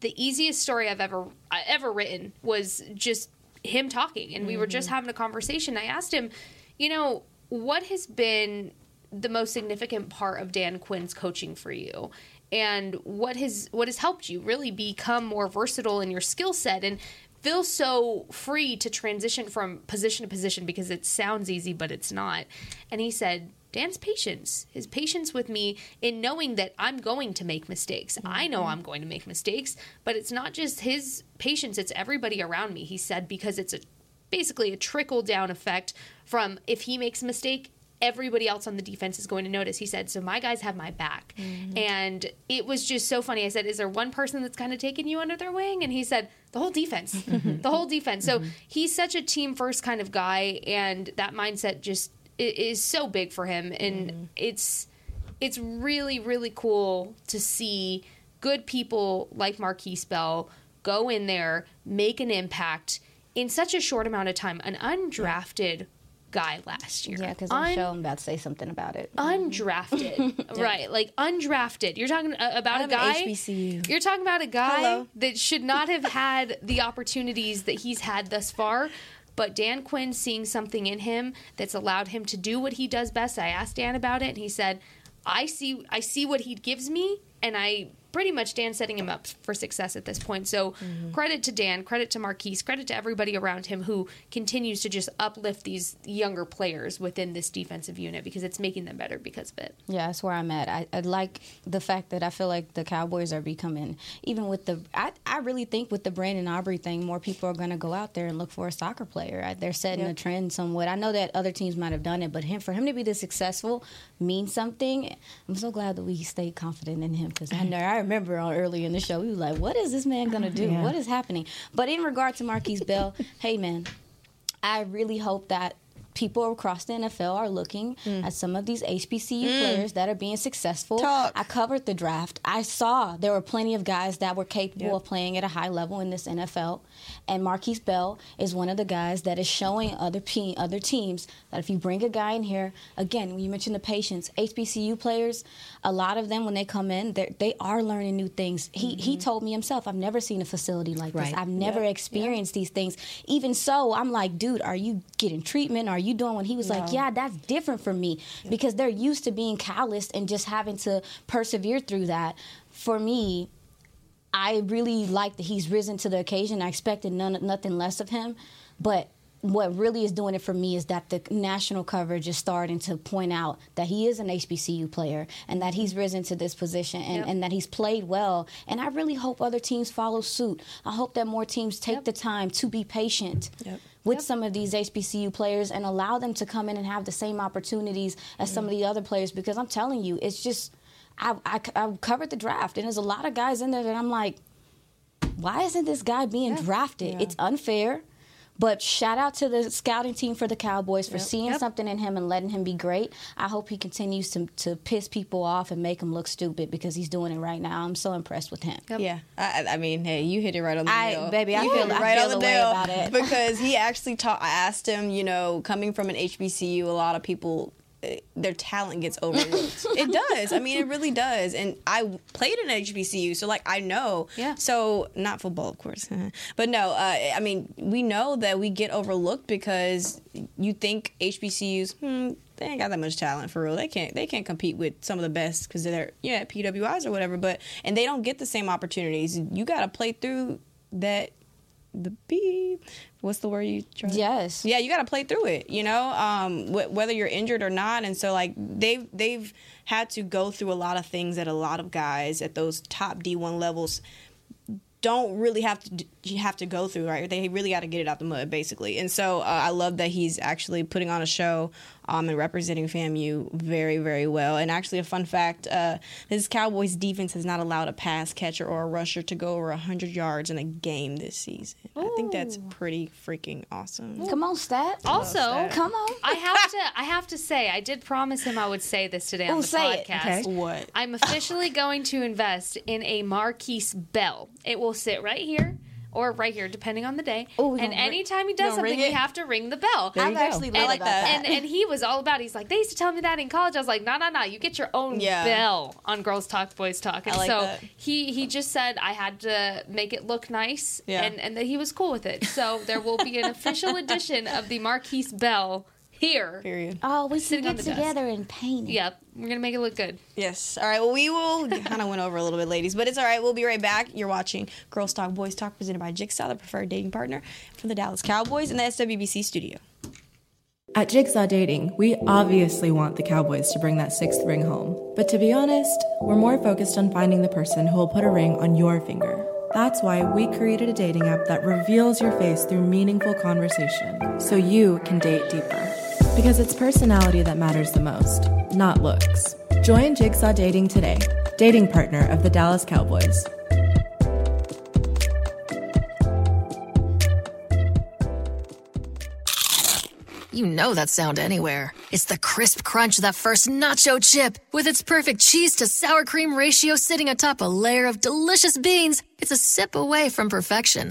the easiest story I've ever I ever written was just him talking, and we were just having a conversation. I asked him, you know, what has been the most significant part of Dan Quinn's coaching for you? And what has what has helped you really become more versatile in your skill set and feel so free to transition from position to position because it sounds easy but it's not. And he said, Dan's patience, his patience with me in knowing that I'm going to make mistakes. I know mm-hmm. I'm going to make mistakes, but it's not just his patience, it's everybody around me. He said because it's a basically a trickle down effect from if he makes a mistake everybody else on the defense is going to notice. He said so my guys have my back. Mm-hmm. And it was just so funny. I said is there one person that's kind of taking you under their wing? And he said the whole defense. The whole defense. So mm-hmm. he's such a team first kind of guy and that mindset just is so big for him. And mm-hmm. it's it's really really cool to see good people like Markquese Bell go in there, make an impact in such a short amount of time. An undrafted guy last year. Yeah, because I'm sure I'm about to say something about it. undrafted, right? Like undrafted. You're talking uh, about a I'm guy. HBCU. You're talking about a guy Hello. that should not have had the opportunities that he's had thus far. But Dan Quinn seeing something in him that's allowed him to do what he does best. I asked Dan about it, and he said, "I see, I see what he gives me, and I pretty much Dan setting him up for success at this point. So Mm-hmm. credit to Dan, credit to Markquese, credit to everybody around him who continues to just uplift these younger players within this defensive unit because it's making them better because of it. Yeah, that's where I'm at. I, I like the fact that I feel like the Cowboys are becoming, even with the, I, I really think with the Brandon Aubrey thing, more people are going to go out there and look for a soccer player. I, they're setting a trend somewhat. I know that other teams might have done it, but him for him to be this successful means something. I'm so glad that we stayed confident in him because I know I remember on early in the show we were like, what is this man going to do? What is happening? But in regard to Markquese Bell, hey man, I really hope that people across the NFL are looking mm. at some of these HBCU mm. players that are being successful. Talk. I covered the draft. I saw there were plenty of guys that were capable of playing at a high level in this NFL, and Markquese Bell is one of the guys that is showing other pe- other teams that if you bring a guy in here, again, when you mentioned the patience, HBCU players, a lot of them when they come in, they're- learning new things. He he mm-hmm. told me himself, I've never seen a facility like this. I've never experienced these things. Even so, I'm like, dude, are you getting treatment? Are you doing what he was like, yeah, that's different for me because they're used to being calloused and just having to persevere through that. For me, I really like that he's risen to the occasion. I expected none, nothing less of him, but what really is doing it for me is that the national coverage is starting to point out that he is an HBCU player and that he's risen to this position and, and that he's played well. And I really hope other teams follow suit. I hope that more teams take the time to be patient with some of these HBCU players and allow them to come in and have the same opportunities as some mm. of the other players because I'm telling you, it's just. I, I, I covered the draft, and there's a lot of guys in there that I'm like, why isn't this guy being drafted? It's unfair. But shout out to the scouting team for the Cowboys for seeing something in him and letting him be great. I hope he continues to, to piss people off and make them look stupid because he's doing it right now. I'm so impressed with him. Yeah, I, I mean, hey, you hit it right on the I- nail. baby, I You feel- hit I right feel on the the nail about it. because he actually taught. I asked him, you know, coming from an HBCU, a lot of people. Their talent gets overlooked. it does. I mean, it really does. And I played in HBCU, so like I know. Yeah. So not football, of course, but no. Uh, I mean, we know that we get overlooked because you think HBCUs. Hmm, they ain't got that much talent for real. They can't. They can't compete with some of the best because they're yeah PWIs or whatever. But and they don't get the same opportunities. You got to play through that. The B. What's the word you? Try? Yes. Yeah, you got to play through it. You know, um, wh- whether you're injured or not. And so like they've they've had to go through a lot of things that a lot of guys at those top D1 levels don't really have to you have to go through right they really got to get it out the mud basically and so uh, i love that he's actually putting on a show um, and representing famu very very well and actually a fun fact uh, this cowboys defense has not allowed a pass catcher or a rusher to go over 100 yards in a game this season i think that's pretty freaking awesome Come on, stat. Also, Come on. I have to I have to say I did promise him I would say this today on Ooh, the say it. podcast. Okay. what I'm officially going to invest in a Markquese Bell. It will sit right here or right here, depending on the day. Ooh, we and gonna anytime he does something, we have to ring the bell. I've actually I like that. that. and and he was all about. it. He's like, they used to tell me that in college. I was like, no, no, no. You get your own Yeah. bell on Girls Talk, Boys Talk. And like so that. he he just said I had to make it look nice, Yeah. and and that he was cool with it. So there will be an official edition of the Markquese Bell here. period Oh, we can get the desk. together and paint it. Yep, we're gonna make it look good. Yes. All right. Well, we will kind of went over a little bit, ladies, but it's all right. We'll be right back. You're watching Girls Talk, Boys Talk, presented by Jigsaw, the preferred dating partner for the Dallas Cowboys in the SWBC studio. At Jigsaw Dating, we obviously want the Cowboys to bring that sixth ring home. But to be honest, we're more focused on finding the person who will put a ring on your finger. That's why we created a dating app that reveals your face through meaningful conversation, so you can date deeper. Because it's personality that matters the most, not looks. Join Jigsaw Dating today, dating partner of the Dallas Cowboys. You know that sound anywhere. It's the crisp crunch of that first nacho chip. With its perfect cheese to sour cream ratio sitting atop a layer of delicious beans, it's a sip away from perfection.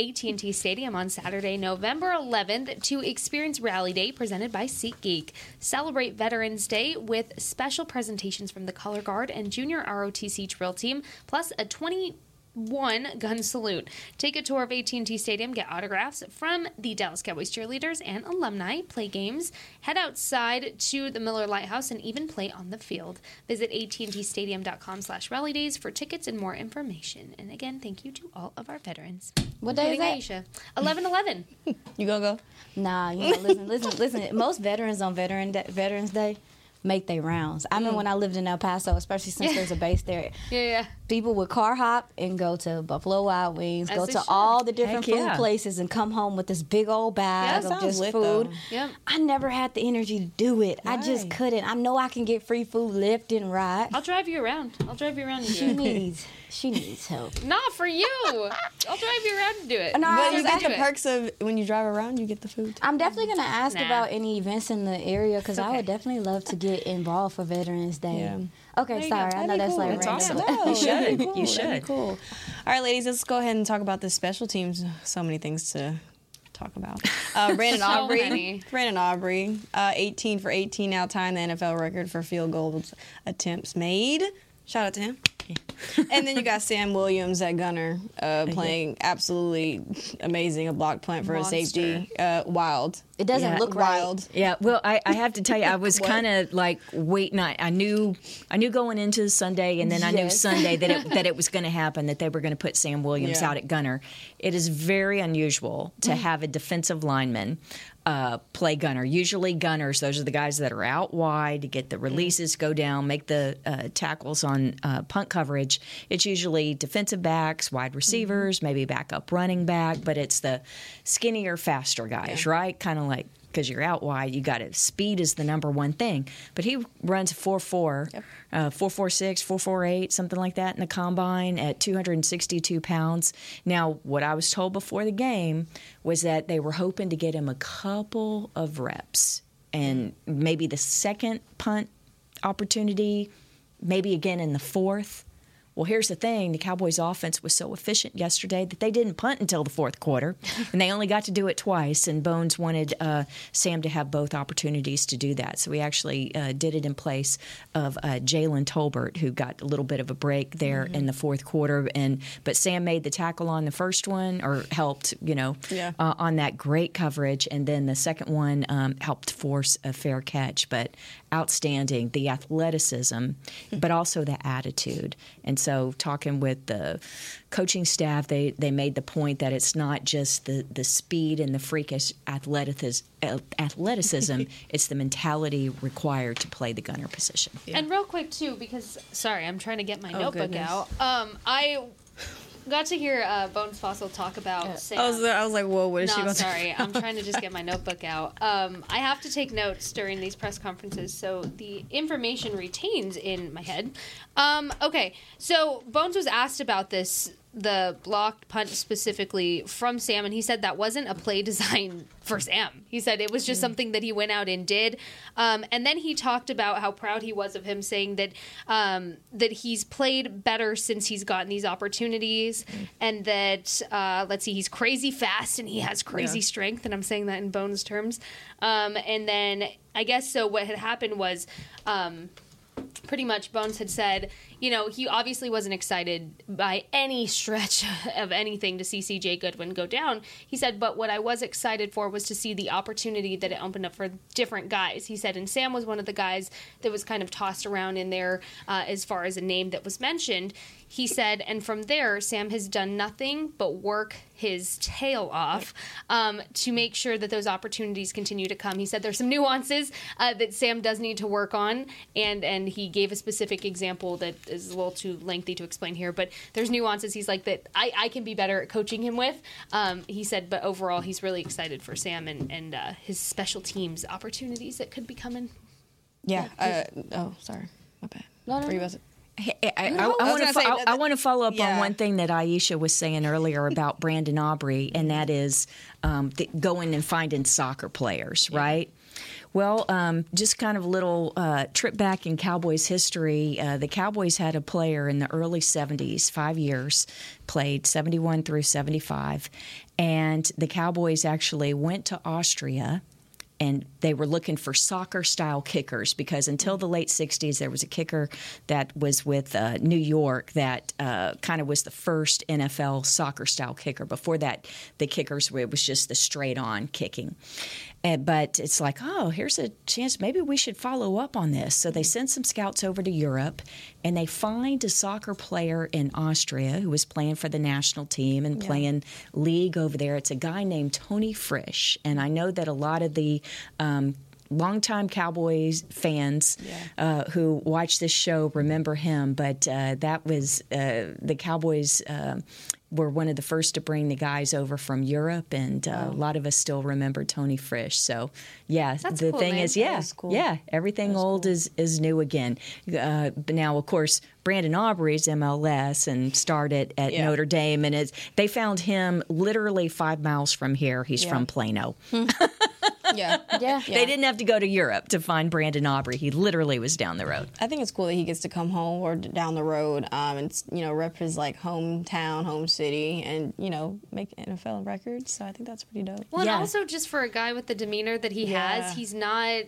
AT&T Stadium on Saturday, November 11th to experience Rally Day presented by SeatGeek. Celebrate Veterans Day with special presentations from the Color Guard and Junior ROTC Drill Team, plus a 20 one gun salute. Take a tour of AT&T Stadium, get autographs from the Dallas Cowboys cheerleaders and alumni, play games, head outside to the Miller Lite House, and even play on the field. Visit AT&Tstadium.com slash rally days for tickets and more information. And again, thank you to all of our veterans. What day is that? Aisha. 11-11. You gonna go? Nah, you know, listen, listen, listen. Most veterans on Veteran Day, Veterans Day make their rounds. I remember mm. when I lived in El Paso, especially since there's a base there. Yeah, yeah. People would car hop and go to Buffalo Wild Wings, As go to should. all the different Heck food yeah. places, and come home with this big old bag Yeah, of just lit, food. Yep. I never had the energy to do it. I just couldn't. I know I can get free food left and right. I'll drive you around. I'll drive you around She needs. She needs help. Not for you. I'll drive you around to do it. No, I But was you get asking- the perks of when you drive around, you get the food. I'm definitely gonna ask Nah. about any events in the area because I would definitely love to get involved for Veterans Day. Yeah. Okay, you sorry. I know that's like That's random. awesome. No, You should. You cool. That'd should. cool. All right, ladies, let's go ahead and talk about the special teams. So many things to talk about. Uh, Brandon So Aubrey. many. Brandon Aubrey, uh, 18 for 18 now, tying the NFL record for field goals attempts made. Shout out to him. and then you got Sam Williams at Gunner uh, playing absolutely amazing. A block punt for Monster. a safety. Uh, wild. It doesn't Yeah. look right. wild. Yeah, well, I, I have to tell you, I was kind of like waiting. I, I knew, I knew going into Sunday, and then I knew Sunday that it, that it was going to happen. That they were going to put Sam Williams Yeah. out at gunner. It is very unusual to Mm. have a defensive lineman uh, play gunner. Usually, gunners; those are the guys that are out wide to get the releases, go down, make the uh, tackles on uh, punt coverage. It's usually defensive backs, wide receivers, maybe backup running back, but it's the skinnier, faster guys, right? Kind of like because you're out wide, you got to speed is the number one thing. But he runs 4 4, uh, 446, 448, something like that in the combine at 262 pounds. Now, what I was told before the game was that they were hoping to get him a couple of reps and maybe the second punt opportunity, maybe again in the fourth. Well, here's the thing the Cowboys' offense was so efficient yesterday that they didn't punt until the fourth quarter, and they only got to do it twice. And Bones wanted uh, Sam to have both opportunities to do that. So we actually uh, did it in place of uh, Jalen Tolbert, who got a little bit of a break there in the fourth quarter. And But Sam made the tackle on the first one, or helped, you know, Yeah. uh, on that great coverage. And then the second one um, helped force a fair catch. But outstanding, the athleticism, but also the attitude. And so, talking with the coaching staff, they, they made the point that it's not just the, the speed and the freakish athleticism, athleticism it's the mentality required to play the gunner position. And real quick too, because sorry, I'm trying to get my Oh, notebook goodness. out. Um, I got to hear uh, Bones Fassel talk about Sam. I was, I was like, whoa, what is she no, about to sorry. I'm trying to just get my notebook out. Um, I have to take notes during these press conferences, so the information retains in my head. Um, okay, so Bones was asked about this, the blocked punt specifically from Sam, and he said that wasn't a play design for Sam. He said it was just something that he went out and did. Um, and then he talked about how proud he was of him, saying that um, that he's played better since he's gotten these opportunities, and that uh, let's see, he's crazy fast and he has crazy Yeah. strength, and I'm saying that in Bones terms. Um, and then I guess so. What had happened was. Um, pretty much Bones had said, you know, he obviously wasn't excited by any stretch of anything to see CJ Goodwin go down. He said, but what I was excited for was to see the opportunity that it opened up for different guys. He said, and Sam was one of the guys that was kind of tossed around in there uh, as far as a name that was mentioned. He said, and from there, Sam has done nothing but work his tail off um, to make sure that those opportunities continue to come. He said there's some nuances uh, that Sam does need to work on, and and he gave a specific example that is a little too lengthy to explain here. But there's nuances he's like that I, I can be better at coaching him with. Um, he said, but overall he's really excited for Sam and and uh, his special teams opportunities that could be coming. Yeah. Uh, oh, sorry. My bad. No, no, Were you no. about to- I, I, I want gonna to say I, I want to follow up on one thing that Aisha was saying earlier about Brandon Aubrey, and that is um, th- going and finding soccer players, right? Well, um, just kind of a little uh, trip back in Cowboys history. Uh, the Cowboys had a player in the early 70s, five years, played 71 through 75. And the Cowboys actually went to Austria and they were looking for soccer style kickers because until the late 60s there was a kicker that was with uh, new york that uh, kind of was the first nfl soccer style kicker before that the kickers were, it was just the straight on kicking and, but it's like oh here's a chance. Maybe we should follow up on this. So they send some scouts over to europe and they find a soccer player in austria who was playing for the national team and playing league over there. It's a guy named toni fritsch and i know that a lot of the um, longtime Cowboys fans uh, who watch this show remember him, but uh, that was uh, the Cowboys. Were one of the first to bring the guys over from Europe, and uh, a lot of us still remember Toni Fritsch. So, yeah, That's the cool thing name. is, yeah, is cool. yeah, everything old is is new again. Uh, but now, of course, Brandon Aubrey's MLS and started at Yeah. Notre Dame, and it's, they found him literally five miles from here. He's from Plano. Yeah. Yeah. They didn't have to go to Europe to find Brandon Aubrey. He literally was down the road. I think it's cool that he gets to come home or down the road um, and you know rep his like hometown, home city, and you know make NFL records. So I think that's pretty dope. Well, Yeah. and also just for a guy with the demeanor that he Yeah. has, he's not.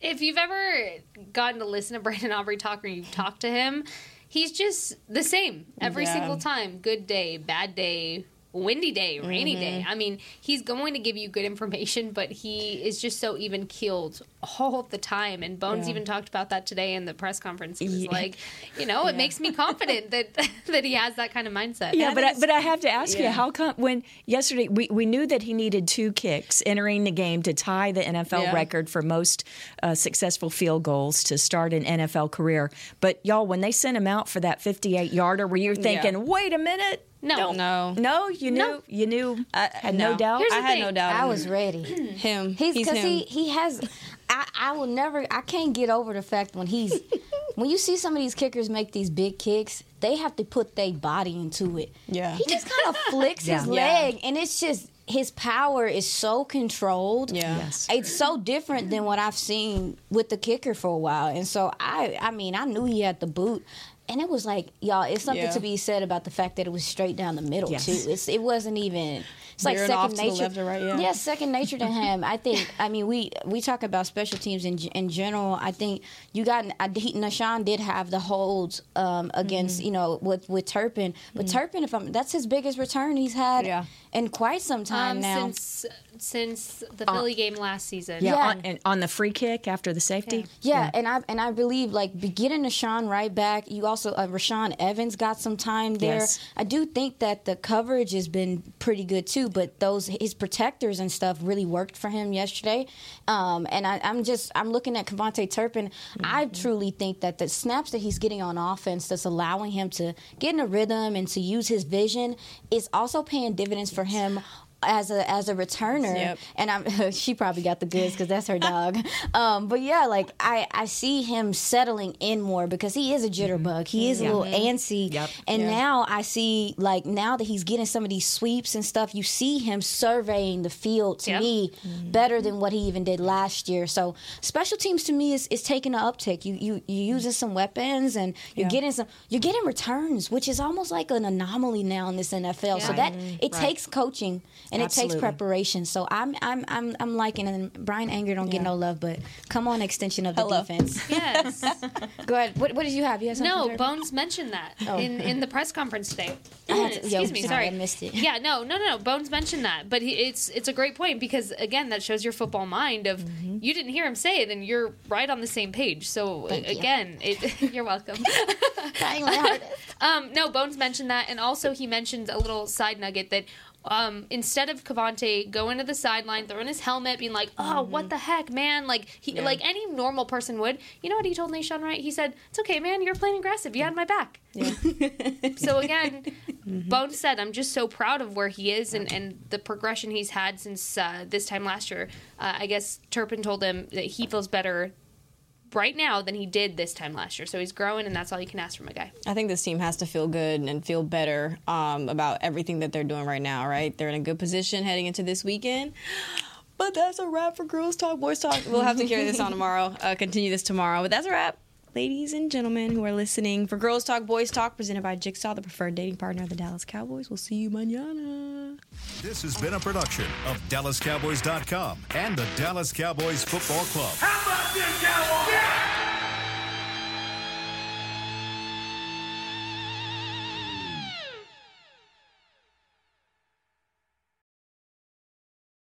If you've ever gotten to listen to Brandon Aubrey talk or you've talked to him, he's just the same every Yeah. single time. Good day, bad day, windy day, rainy Mm-hmm. day. I mean, he's going to give you good information, but he is just so even keeled all the time. And Bones Yeah. even talked about that today in the press conference. He was like, you know, it makes me confident that that he has that kind of mindset. Yeah, but I, but I have to ask you, how come when yesterday we, we knew that he needed two kicks entering the game to tie the NFL Yeah. record for most uh, successful field goals to start an NFL career, but y'all when they sent him out for that 58 yarder, were you thinking, wait a minute? No. Don't- No. no, you knew, No. you knew, I- had no, no. doubt. Here's I had thing. no doubt. I was ready. him. He's He's because he he has. I I will never. I can't get over the fact when he's when you see some of these kickers make these big kicks, they have to put their body into it. Yeah. He just kind of flicks his Yeah. leg, and it's just his power is so controlled. Yeah. Yes. It's so different than what I've seen with the kicker for a while, and so I I mean I knew he had the boot. And it was like, y'all, it's something Yeah. to be said about the fact that it was straight down the middle Yes. too. It's, it wasn't even. It's like second off to the nature. right, yeah. Yes, second nature to him. I think. I mean, we we talk about special teams in in general. I think you got I, he, Nahshon did have the holds um, against Mm-hmm. you know with with Turpin, but Turpin, if I'm that's his biggest return he's had Yeah. In quite some time um, now. since since the Philly game last season. yeah, yeah. On, and on the free kick after the safety. Yeah, and I and I believe like be- getting Rashawn right back. You also uh, Rashawn Evans got some time there. Yes. I do think that the coverage has been pretty good too, but those his protectors and stuff really worked for him yesterday. Um, and I, I'm just I'm looking at KaVontae Turpin. I truly think that the snaps that he's getting on offense that's allowing him to get in a rhythm and to use his vision is also paying dividends for him. As a as a returner, Yep. and I'm she probably got the goods because that's her dog. Um, but yeah, like I I see him settling in more because he is a jitterbug. Mm-hmm. He is a little mm-hmm. antsy. Yep. And Yeah. now I see like now that he's getting some of these sweeps and stuff, you see him surveying the field to Yep. me mm-hmm. better than what he even did last year. So special teams to me is, is taking an uptick. You you you using some weapons and you're Yeah. getting some you're getting returns, which is almost like an anomaly now in this NFL. So that it takes coaching and it takes preparation. So I'm I'm I'm I'm liking and Bryan Anger don't get no love, but come on extension of the Hello. defense. Yes. Go ahead. What, what did you have? You had something? No, Jeremy? Bones mentioned that in, in the press conference today. To- Excuse yo, me, sorry, sorry. I missed it. Yeah, no, no, no. Bones mentioned that, but he, it's it's a great point because again, that shows your football mind. Of Mm-hmm. you didn't hear him say it, and you're right on the same page. So Thank you. again, it, you're welcome. Trying my hardest. Um, no, Bones mentioned that, and also he mentioned a little side nugget that um, instead of KaVontae going to the sideline, throwing his helmet, being like, "Oh, what the heck, man!" Like he, like any normal person would. You know what he told Nahshon Wright? He said, "It's okay, man. You're playing aggressive. You had my back." Yeah. so again, Bone said, "I'm just so proud of where he is and, and the progression he's had since uh, this time last year." Uh, I guess Turpin told him that he feels better right now than he did this time last year. So he's growing, and that's all you can ask from a guy. I think this team has to feel good and feel better um, about everything that they're doing right now, right? They're in a good position heading into this weekend. But that's a wrap for Girls Talk, Boys Talk. We'll have to carry this on tomorrow, uh, continue this tomorrow. But that's a wrap. Ladies and gentlemen who are listening for Girls Talk, Boys Talk, presented by Jigsaw, the preferred dating partner of the Dallas Cowboys. We'll see you mañana. This has been a production of DallasCowboys.com and the Dallas Cowboys Football Club. How about this, Cowboys? Yeah!